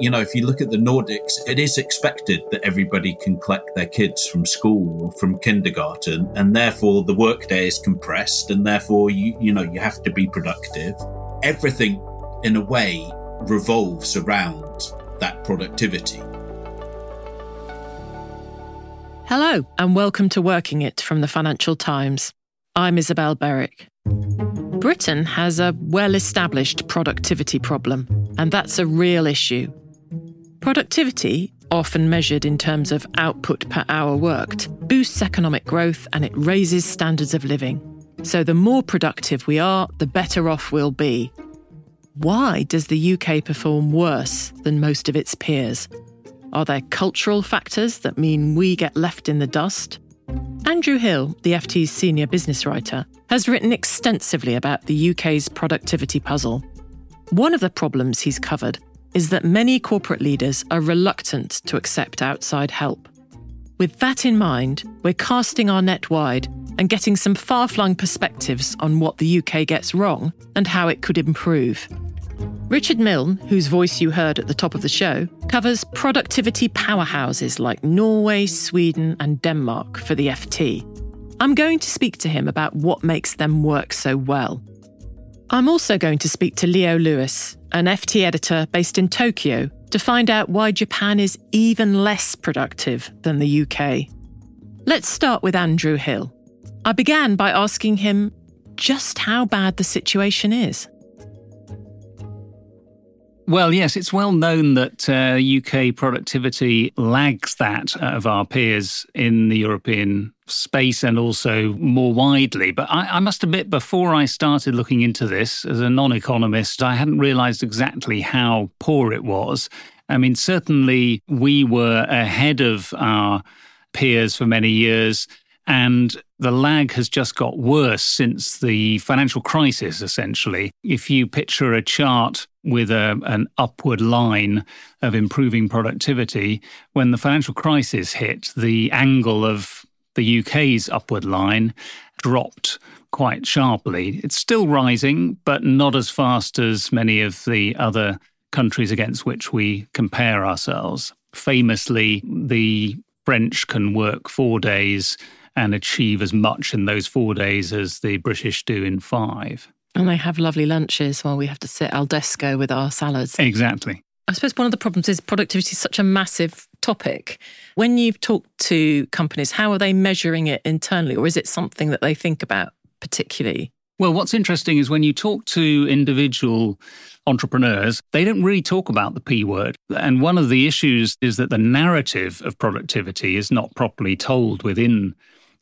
you know, if you look at the Nordics, it is expected that everybody can collect their kids from school or from kindergarten, and therefore the workday is compressed, and therefore you you know you have to be productive. Everything, in a way, revolves around that productivity. Hello, and welcome to Working It from the Financial Times. I'm Isabel Berwick. Britain has a well established productivity problem, and that's a real issue. Productivity, often measured in terms of output per hour worked, boosts economic growth and it raises standards of living. So the more productive we are, the better off we'll be. Why does the UK perform worse than most of its peers? Are there cultural factors that mean we get left in the dust? Andrew Hill, the FT's senior business writer, has written extensively about the UK's productivity puzzle. One of the problems he's covered is that many corporate leaders are reluctant to accept outside help. With that in mind, we're casting our net wide and getting some far flung perspectives on what the UK gets wrong and how it could improve. Richard Milne, whose voice you heard at the top of the show, covers productivity powerhouses like Norway, Sweden, and Denmark for the FT. I'm going to speak to him about what makes them work so well. I'm also going to speak to Leo Lewis, an FT editor based in Tokyo, to find out why Japan is even less productive than the UK. Let's start with Andrew Hill. I began by asking him just how bad the situation is. Well, yes, it's well known that uh, UK productivity lags that of our peers in the European space and also more widely. But I, I must admit, before I started looking into this as a non economist, I hadn't realized exactly how poor it was. I mean, certainly we were ahead of our peers for many years. And the lag has just got worse since the financial crisis, essentially. If you picture a chart with a, an upward line of improving productivity, when the financial crisis hit, the angle of the UK's upward line dropped quite sharply. It's still rising, but not as fast as many of the other countries against which we compare ourselves. Famously, the French can work four days and achieve as much in those four days as the British do in five. And they have lovely lunches while we have to sit al desko with our salads. Exactly. I suppose one of the problems is productivity is such a massive topic. When you've talked to companies, how are they measuring it internally, or is it something that they think about particularly? Well, what's interesting is when you talk to individual entrepreneurs, they don't really talk about the P word. And one of the issues is that the narrative of productivity is not properly told within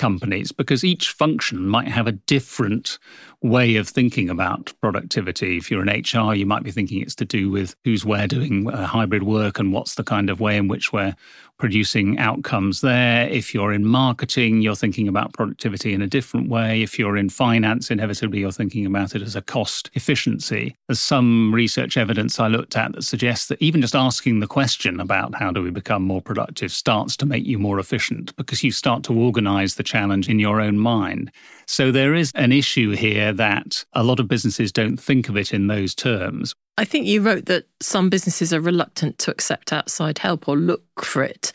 companies because each function might have a different way of thinking about productivity. If you're an HR, you might be thinking it's to do with who's where doing uh, hybrid work and what's the kind of way in which we're producing outcomes there. If you're in marketing, you're thinking about productivity in a different way. If you're in finance, inevitably you're thinking about it as a cost efficiency. There's some research evidence I looked at that suggests that even just asking the question about how do we become more productive starts to make you more efficient because you start to organize the challenge in your own mind. So there is an issue here that a lot of businesses don't think of it in those terms. I think you wrote that some businesses are reluctant to accept outside help or look for it.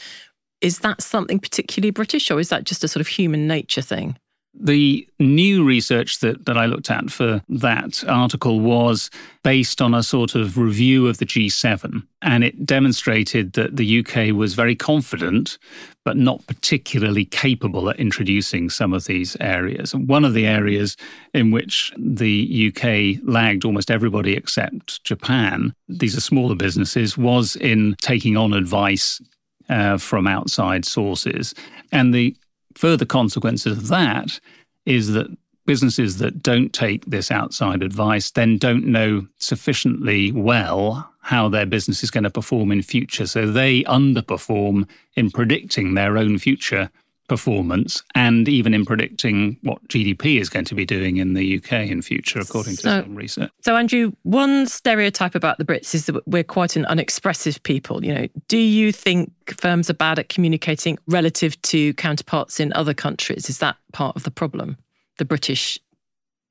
Is that something particularly British or is that just a sort of human nature thing? The new research that, that I looked at for that article was based on a sort of review of the G7. And it demonstrated that the UK was very confident, but not particularly capable at introducing some of these areas. And one of the areas in which the UK lagged almost everybody except Japan, these are smaller businesses, was in taking on advice uh, from outside sources. And the further consequences of that is that businesses that don't take this outside advice then don't know sufficiently well how their business is going to perform in future. So they underperform in predicting their own future performance and even in predicting what GDP is going to be doing in the UK in future, according so, to some research. So, Andrew, one stereotype about the Brits is that we're quite an unexpressive people. You know, do you think firms are bad at communicating relative to counterparts in other countries? Is that part of the problem? The British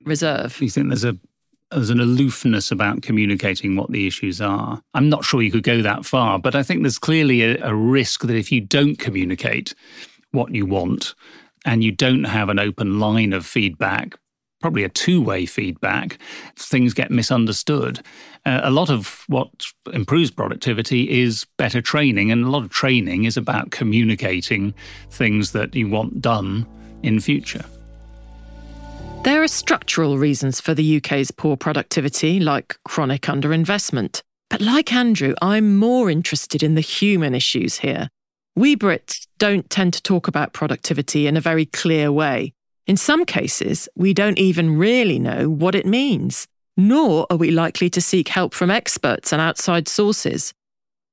reserve. You think there's a there's an aloofness about communicating what the issues are. I'm not sure you could go that far, but I think there's clearly a, a risk that if you don't communicate what you want and you don't have an open line of feedback, probably a two way feedback, things get misunderstood. Uh, a lot of what improves productivity is better training, and a lot of training is about communicating things that you want done in future. There are structural reasons for the UK's poor productivity, like chronic underinvestment. But like Andrew, I'm more interested in the human issues here. We Brits don't tend to talk about productivity in a very clear way. In some cases, we don't even really know what it means, nor are we likely to seek help from experts and outside sources.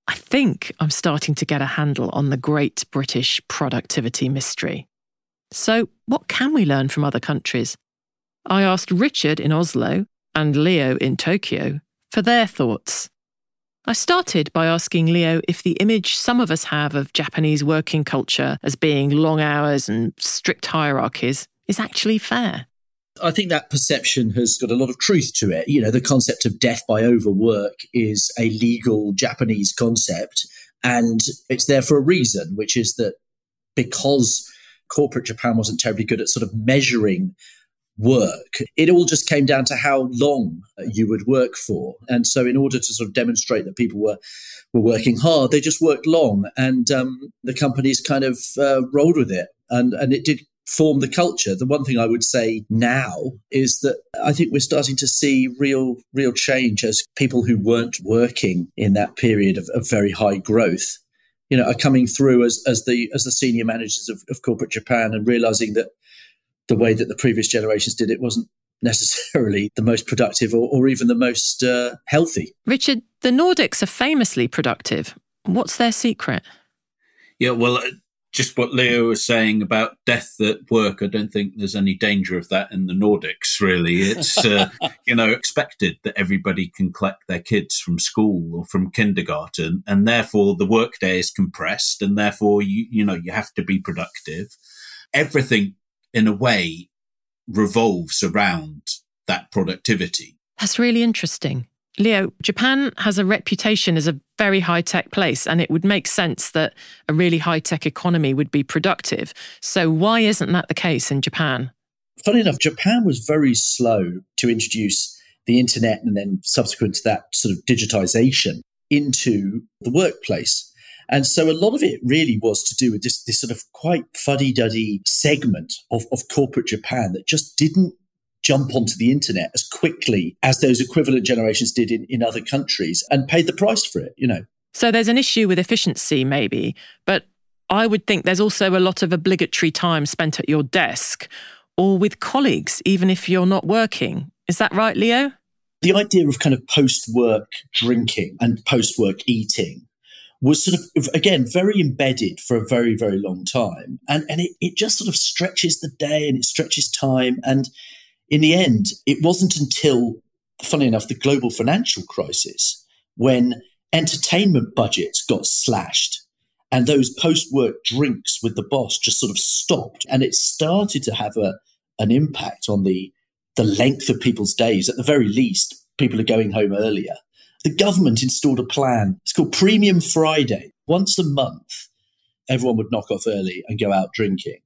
I think I'm starting to get a handle on the great British productivity mystery. So, what can we learn from other countries? I asked Richard in Oslo and Leo in Tokyo for their thoughts. I started by asking Leo if the image some of us have of Japanese working culture as being long hours and strict hierarchies is actually fair. I think that perception has got a lot of truth to it. You know, the concept of death by overwork is a legal Japanese concept, and it's there for a reason, which is that because corporate Japan wasn't terribly good at sort of measuring work. It all just came down to how long you would work for. And so, in order to sort of demonstrate that people were were working hard, they just worked long, and um, the companies kind of uh, rolled with it, and and it did form the culture. The one thing I would say now is that I think we're starting to see real real change as people who weren't working in that period of, of very high growth you know, are coming through as, as the as the senior managers of, of corporate Japan and realizing that the way that the previous generations did it wasn't necessarily the most productive or, or even the most uh, healthy. Richard, the Nordics are famously productive. What's their secret? Yeah, well, uh, just what Leo was saying about death at work, I don't think there's any danger of that in the Nordics, really. It's, uh, you know, expected that everybody can collect their kids from school or from kindergarten, and therefore the workday is compressed, and therefore, you, you know, you have to be productive. Everything in a way revolves around that productivity. That's really interesting. Leo, Japan has a reputation as a very high tech place, and it would make sense that a really high tech economy would be productive. So, why isn't that the case in Japan? Funny enough, Japan was very slow to introduce the internet and then subsequent to that sort of digitization into the workplace. And so a lot of it really was to do with this, this sort of quite fuddy duddy segment of, of corporate Japan that just didn't jump onto the internet as quickly as those equivalent generations did in, in other countries and paid the price for it, you know. So there's an issue with efficiency, maybe, but I would think there's also a lot of obligatory time spent at your desk or with colleagues, even if you're not working. Is that right, Leo? The idea of kind of post work drinking and post work eating was sort of again very embedded for a very very long time. And and it, it just sort of stretches the day and it stretches time. And in the end it wasn't until funny enough the global financial crisis when entertainment budgets got slashed and those post-work drinks with the boss just sort of stopped. And it started to have a an impact on the the length of people's days. At the very least people are going home earlier the government installed a plan. It's called Premium Friday. Once a month, everyone would knock off early and go out drinking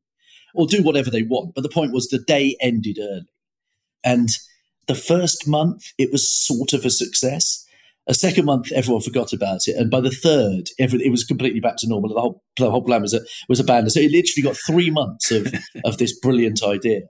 or do whatever they want. But the point was the day ended early. And the first month, it was sort of a success. A second month, everyone forgot about it, and by the third, it was completely back to normal. The whole, the whole plan was a, was abandoned. So it literally got three months of of this brilliant idea,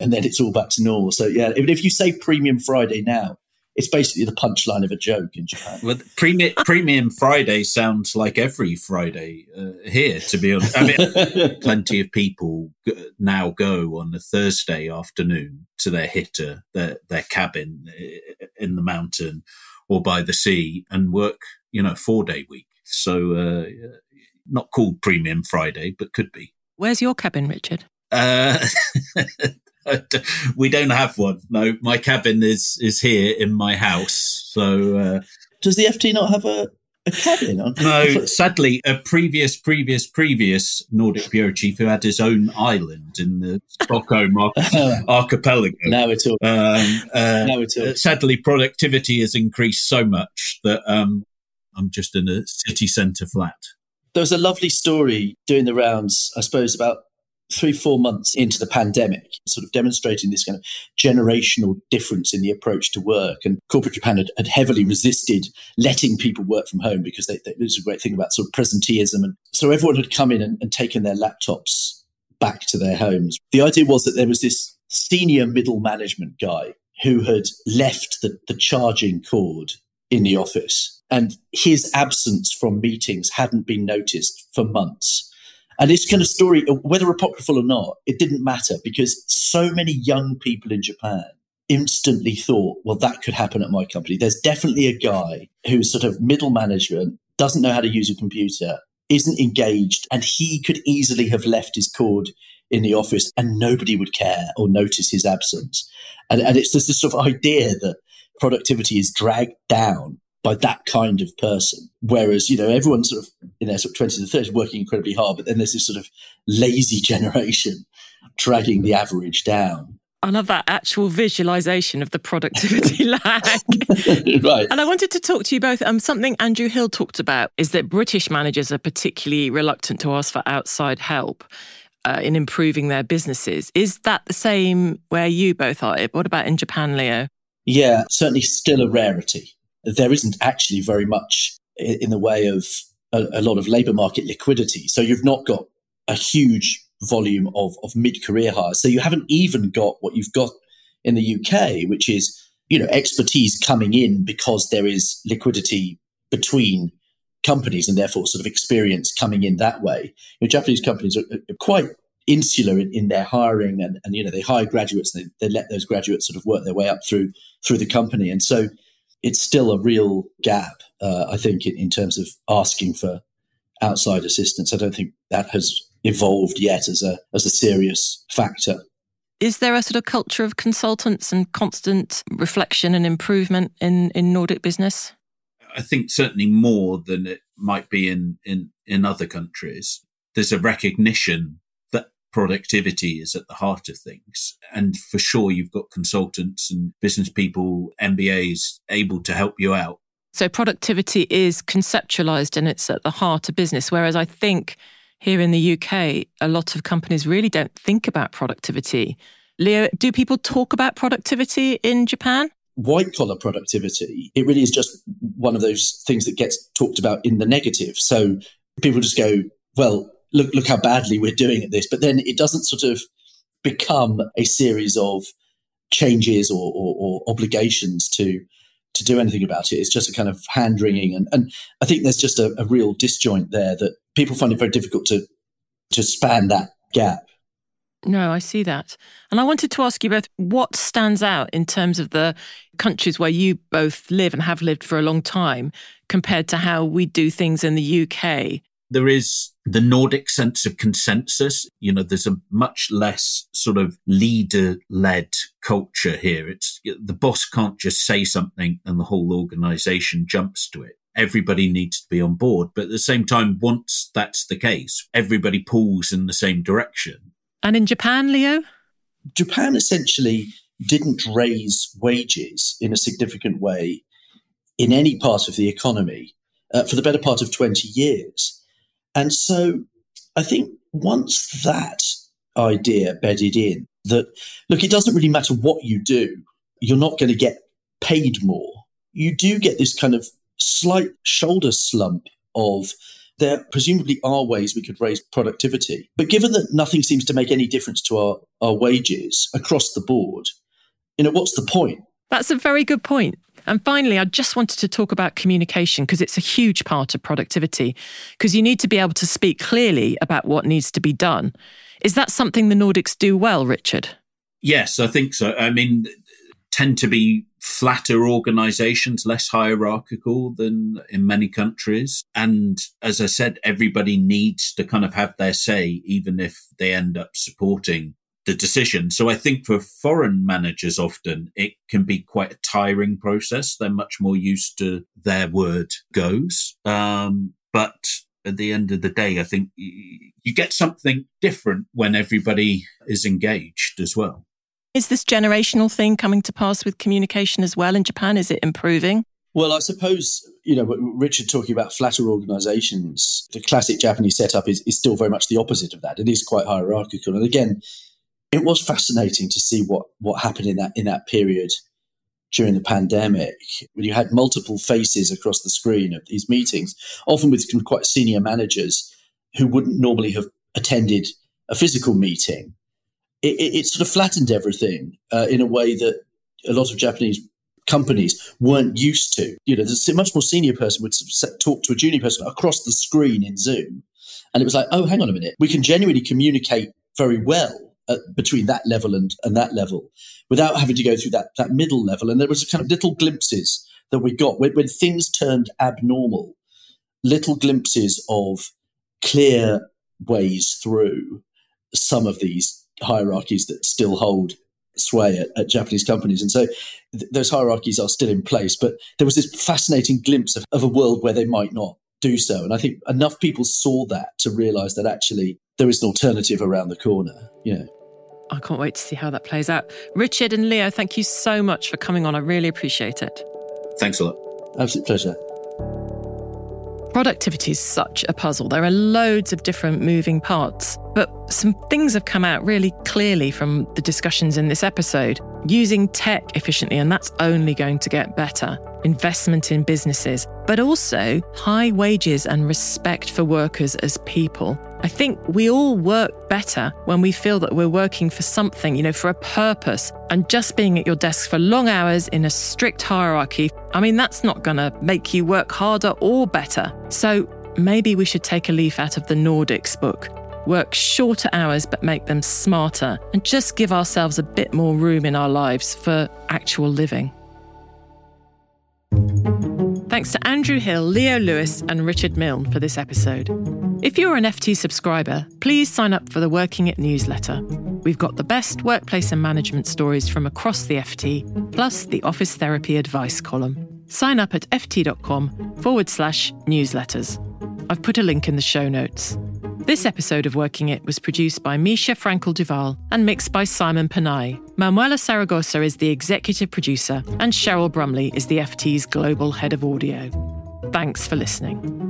and then it's all back to normal. So yeah, if, if you say Premium Friday now, it's basically the punchline of a joke in Japan. Well, premium, premium Friday sounds like every Friday uh, here, to be honest. I mean, plenty of people now go on a Thursday afternoon to their hytte, their, their cabin uh, in the mountain or by the sea and work, you know, four day week. So, uh, not called Premium Friday, but could be. Where's your cabin, Richard? Uh, we don't have one. No, my cabin is is here in my house. So, uh, does the FT not have a, a cabin. On- no, sadly, a previous, previous, previous Nordic bureau chief who had his own island in the Stockholm archipelago. Now it's all. Um, uh, now it's all. Sadly, productivity has increased so much that um, I'm just in a city centre flat. There was a lovely story doing the rounds, I suppose, about three, four months into the pandemic, sort of demonstrating this kind of generational difference in the approach to work. And corporate Japan had, had heavily resisted letting people work from home because they, they, a great thing about sort of presenteeism. And so everyone had come in and, and taken their laptops back to their homes. The idea was that there was this senior middle management guy who had left the, the charging cord in the office. And his absence from meetings hadn't been noticed for months. And this kind of story, uh, whether apocryphal or not, it didn't matter because so many young people in Japan instantly thought, well, that could happen at my company. There's definitely a guy who's sort of middle management, doesn't know how to use a computer, isn't engaged, and he could easily have left his cord in the office and nobody would care or notice his absence. And, and it's just this sort of idea that productivity is dragged down by that kind of person. Whereas, you know, everyone's sort of in their sort of 20s and 30s working incredibly hard, but then there's this sort of lazy generation dragging the average down. I love that actual visualization of the productivity lag. right. And I wanted to talk to you both. Um, something Andrew Hill talked about is that British managers are particularly reluctant to ask for outside help. Uh, in improving their businesses. Is that the same where you both are? What about in Japan, Leo? Yeah, certainly still a rarity there isn't actually very much in the way of a, a lot of labour market liquidity. So you've not got a huge volume of, of mid career hires. So you haven't even got what you've got in the UK, which is you know expertise coming in because there is liquidity between companies and therefore sort of experience coming in that way. You know, Japanese companies are, are quite insular in, in, their hiring and, and you know they hire graduates and they, they let those graduates sort of work their way up through through the company and so it's still a real gap, uh, I think, in, in, terms of asking for outside assistance. I don't think that has evolved yet as a as a serious factor. Is there a sort of culture of consultants and constant reflection and improvement in, in Nordic business? I think certainly more than it might be in, in, in other countries. There's a recognition productivity is at the heart of things. And for sure, you've got consultants and business people, MBAs able to help you out. So productivity is conceptualized and it's at the heart of business. Whereas I think here in the UK, a lot of companies really don't think about productivity. Leo, do people talk about productivity in Japan? White collar productivity, it really is just one of those things that gets talked about in the negative. So people just go, well, look look how badly we're doing at this. But then it doesn't sort of become a series of changes or, or, or obligations to to do anything about it. It's just a kind of hand wringing, and and I think there's just a, a real disjoint there that people find it very difficult to to span that gap. No, I see that. And I wanted to ask you both what stands out in terms of the countries where you both live and have lived for a long time compared to how we do things in the UK there is the Nordic sense of consensus. You know, there's a much less sort of leader led culture here. It's the boss can't just say something and the whole organization jumps to it. Everybody needs to be on board. But at the same time, once that's the case, everybody pulls in the same direction. And in Japan, Leo? Japan essentially didn't raise wages in a significant way in any part of the economy uh, for the better part of 20 years. And so I think once that idea bedded in, that look, it doesn't really matter what you do, you're not going to get paid more. You do get this kind of slight shoulder slump of there presumably are ways we could raise productivity. But given that nothing seems to make any difference to our, our wages across the board, you know, what's the point? That's a very good point. And finally, I just wanted to talk about communication because it's a huge part of productivity because you need to be able to speak clearly about what needs to be done. Is that something the Nordics do well, Richard? Yes, I think so. I mean, tend to be flatter organizations, less hierarchical than in many countries. And as I said, everybody needs to kind of have their say, even if they end up supporting the decision. So I think for foreign managers, often it can be quite a tiring process. They're much more used to their word goes. Um, but at the end of the day, I think you get something different when everybody is engaged as well. Is this generational thing coming to pass with communication as well in Japan? Is it improving? Well, I suppose, you know, Richard talking about flatter organizations, the classic Japanese setup is, is still very much the opposite of that. It is quite hierarchical. And again, it was fascinating to see what, what happened in that in that period during the pandemic, when you had multiple faces across the screen of these meetings, often with quite senior managers who wouldn't normally have attended a physical meeting. It, it, it sort of flattened everything uh, in a way that a lot of Japanese companies weren't used to. You know, a much more senior person would talk to a junior person across the screen in Zoom. And it was like, oh, hang on a minute. We can genuinely communicate very well uh, between that level and, and that level without having to go through that, that middle level. And there was kind of little glimpses that we got when, when things turned abnormal, little glimpses of clear ways through some of these hierarchies that still hold sway at, at Japanese companies. And so th- those hierarchies are still in place. But there was this fascinating glimpse of, of a world where they might not do so. And I think enough people saw that to realize that actually there is an alternative around the corner. You know. I can't wait to see how that plays out. Richard and Leo, thank you so much for coming on. I really appreciate it. Thanks a lot. Absolute pleasure. Productivity is such a puzzle. There are loads of different moving parts, but some things have come out really clearly from the discussions in this episode. Using tech efficiently, and that's only going to get better. Investment in businesses, but also high wages and respect for workers as people. I think we all work better when we feel that we're working for something, you know, for a purpose. And just being at your desk for long hours in a strict hierarchy, I mean, that's not going to make you work harder or better. So maybe we should take a leaf out of the Nordics book. Work shorter hours but make them smarter and just give ourselves a bit more room in our lives for actual living. Thanks to Andrew Hill, Leo Lewis, and Richard Milne for this episode. If you're an FT subscriber, please sign up for the Working It newsletter. We've got the best workplace and management stories from across the FT, plus the Office Therapy Advice column. Sign up at ft.com forward slash newsletters. I've put a link in the show notes. This episode of Working It was produced by Mischa Frankl-Duval and mixed by Simon Panayi. Manuela Saragosa is the executive producer, and Cheryl Brumley is the FT's global head of audio. Thanks for listening.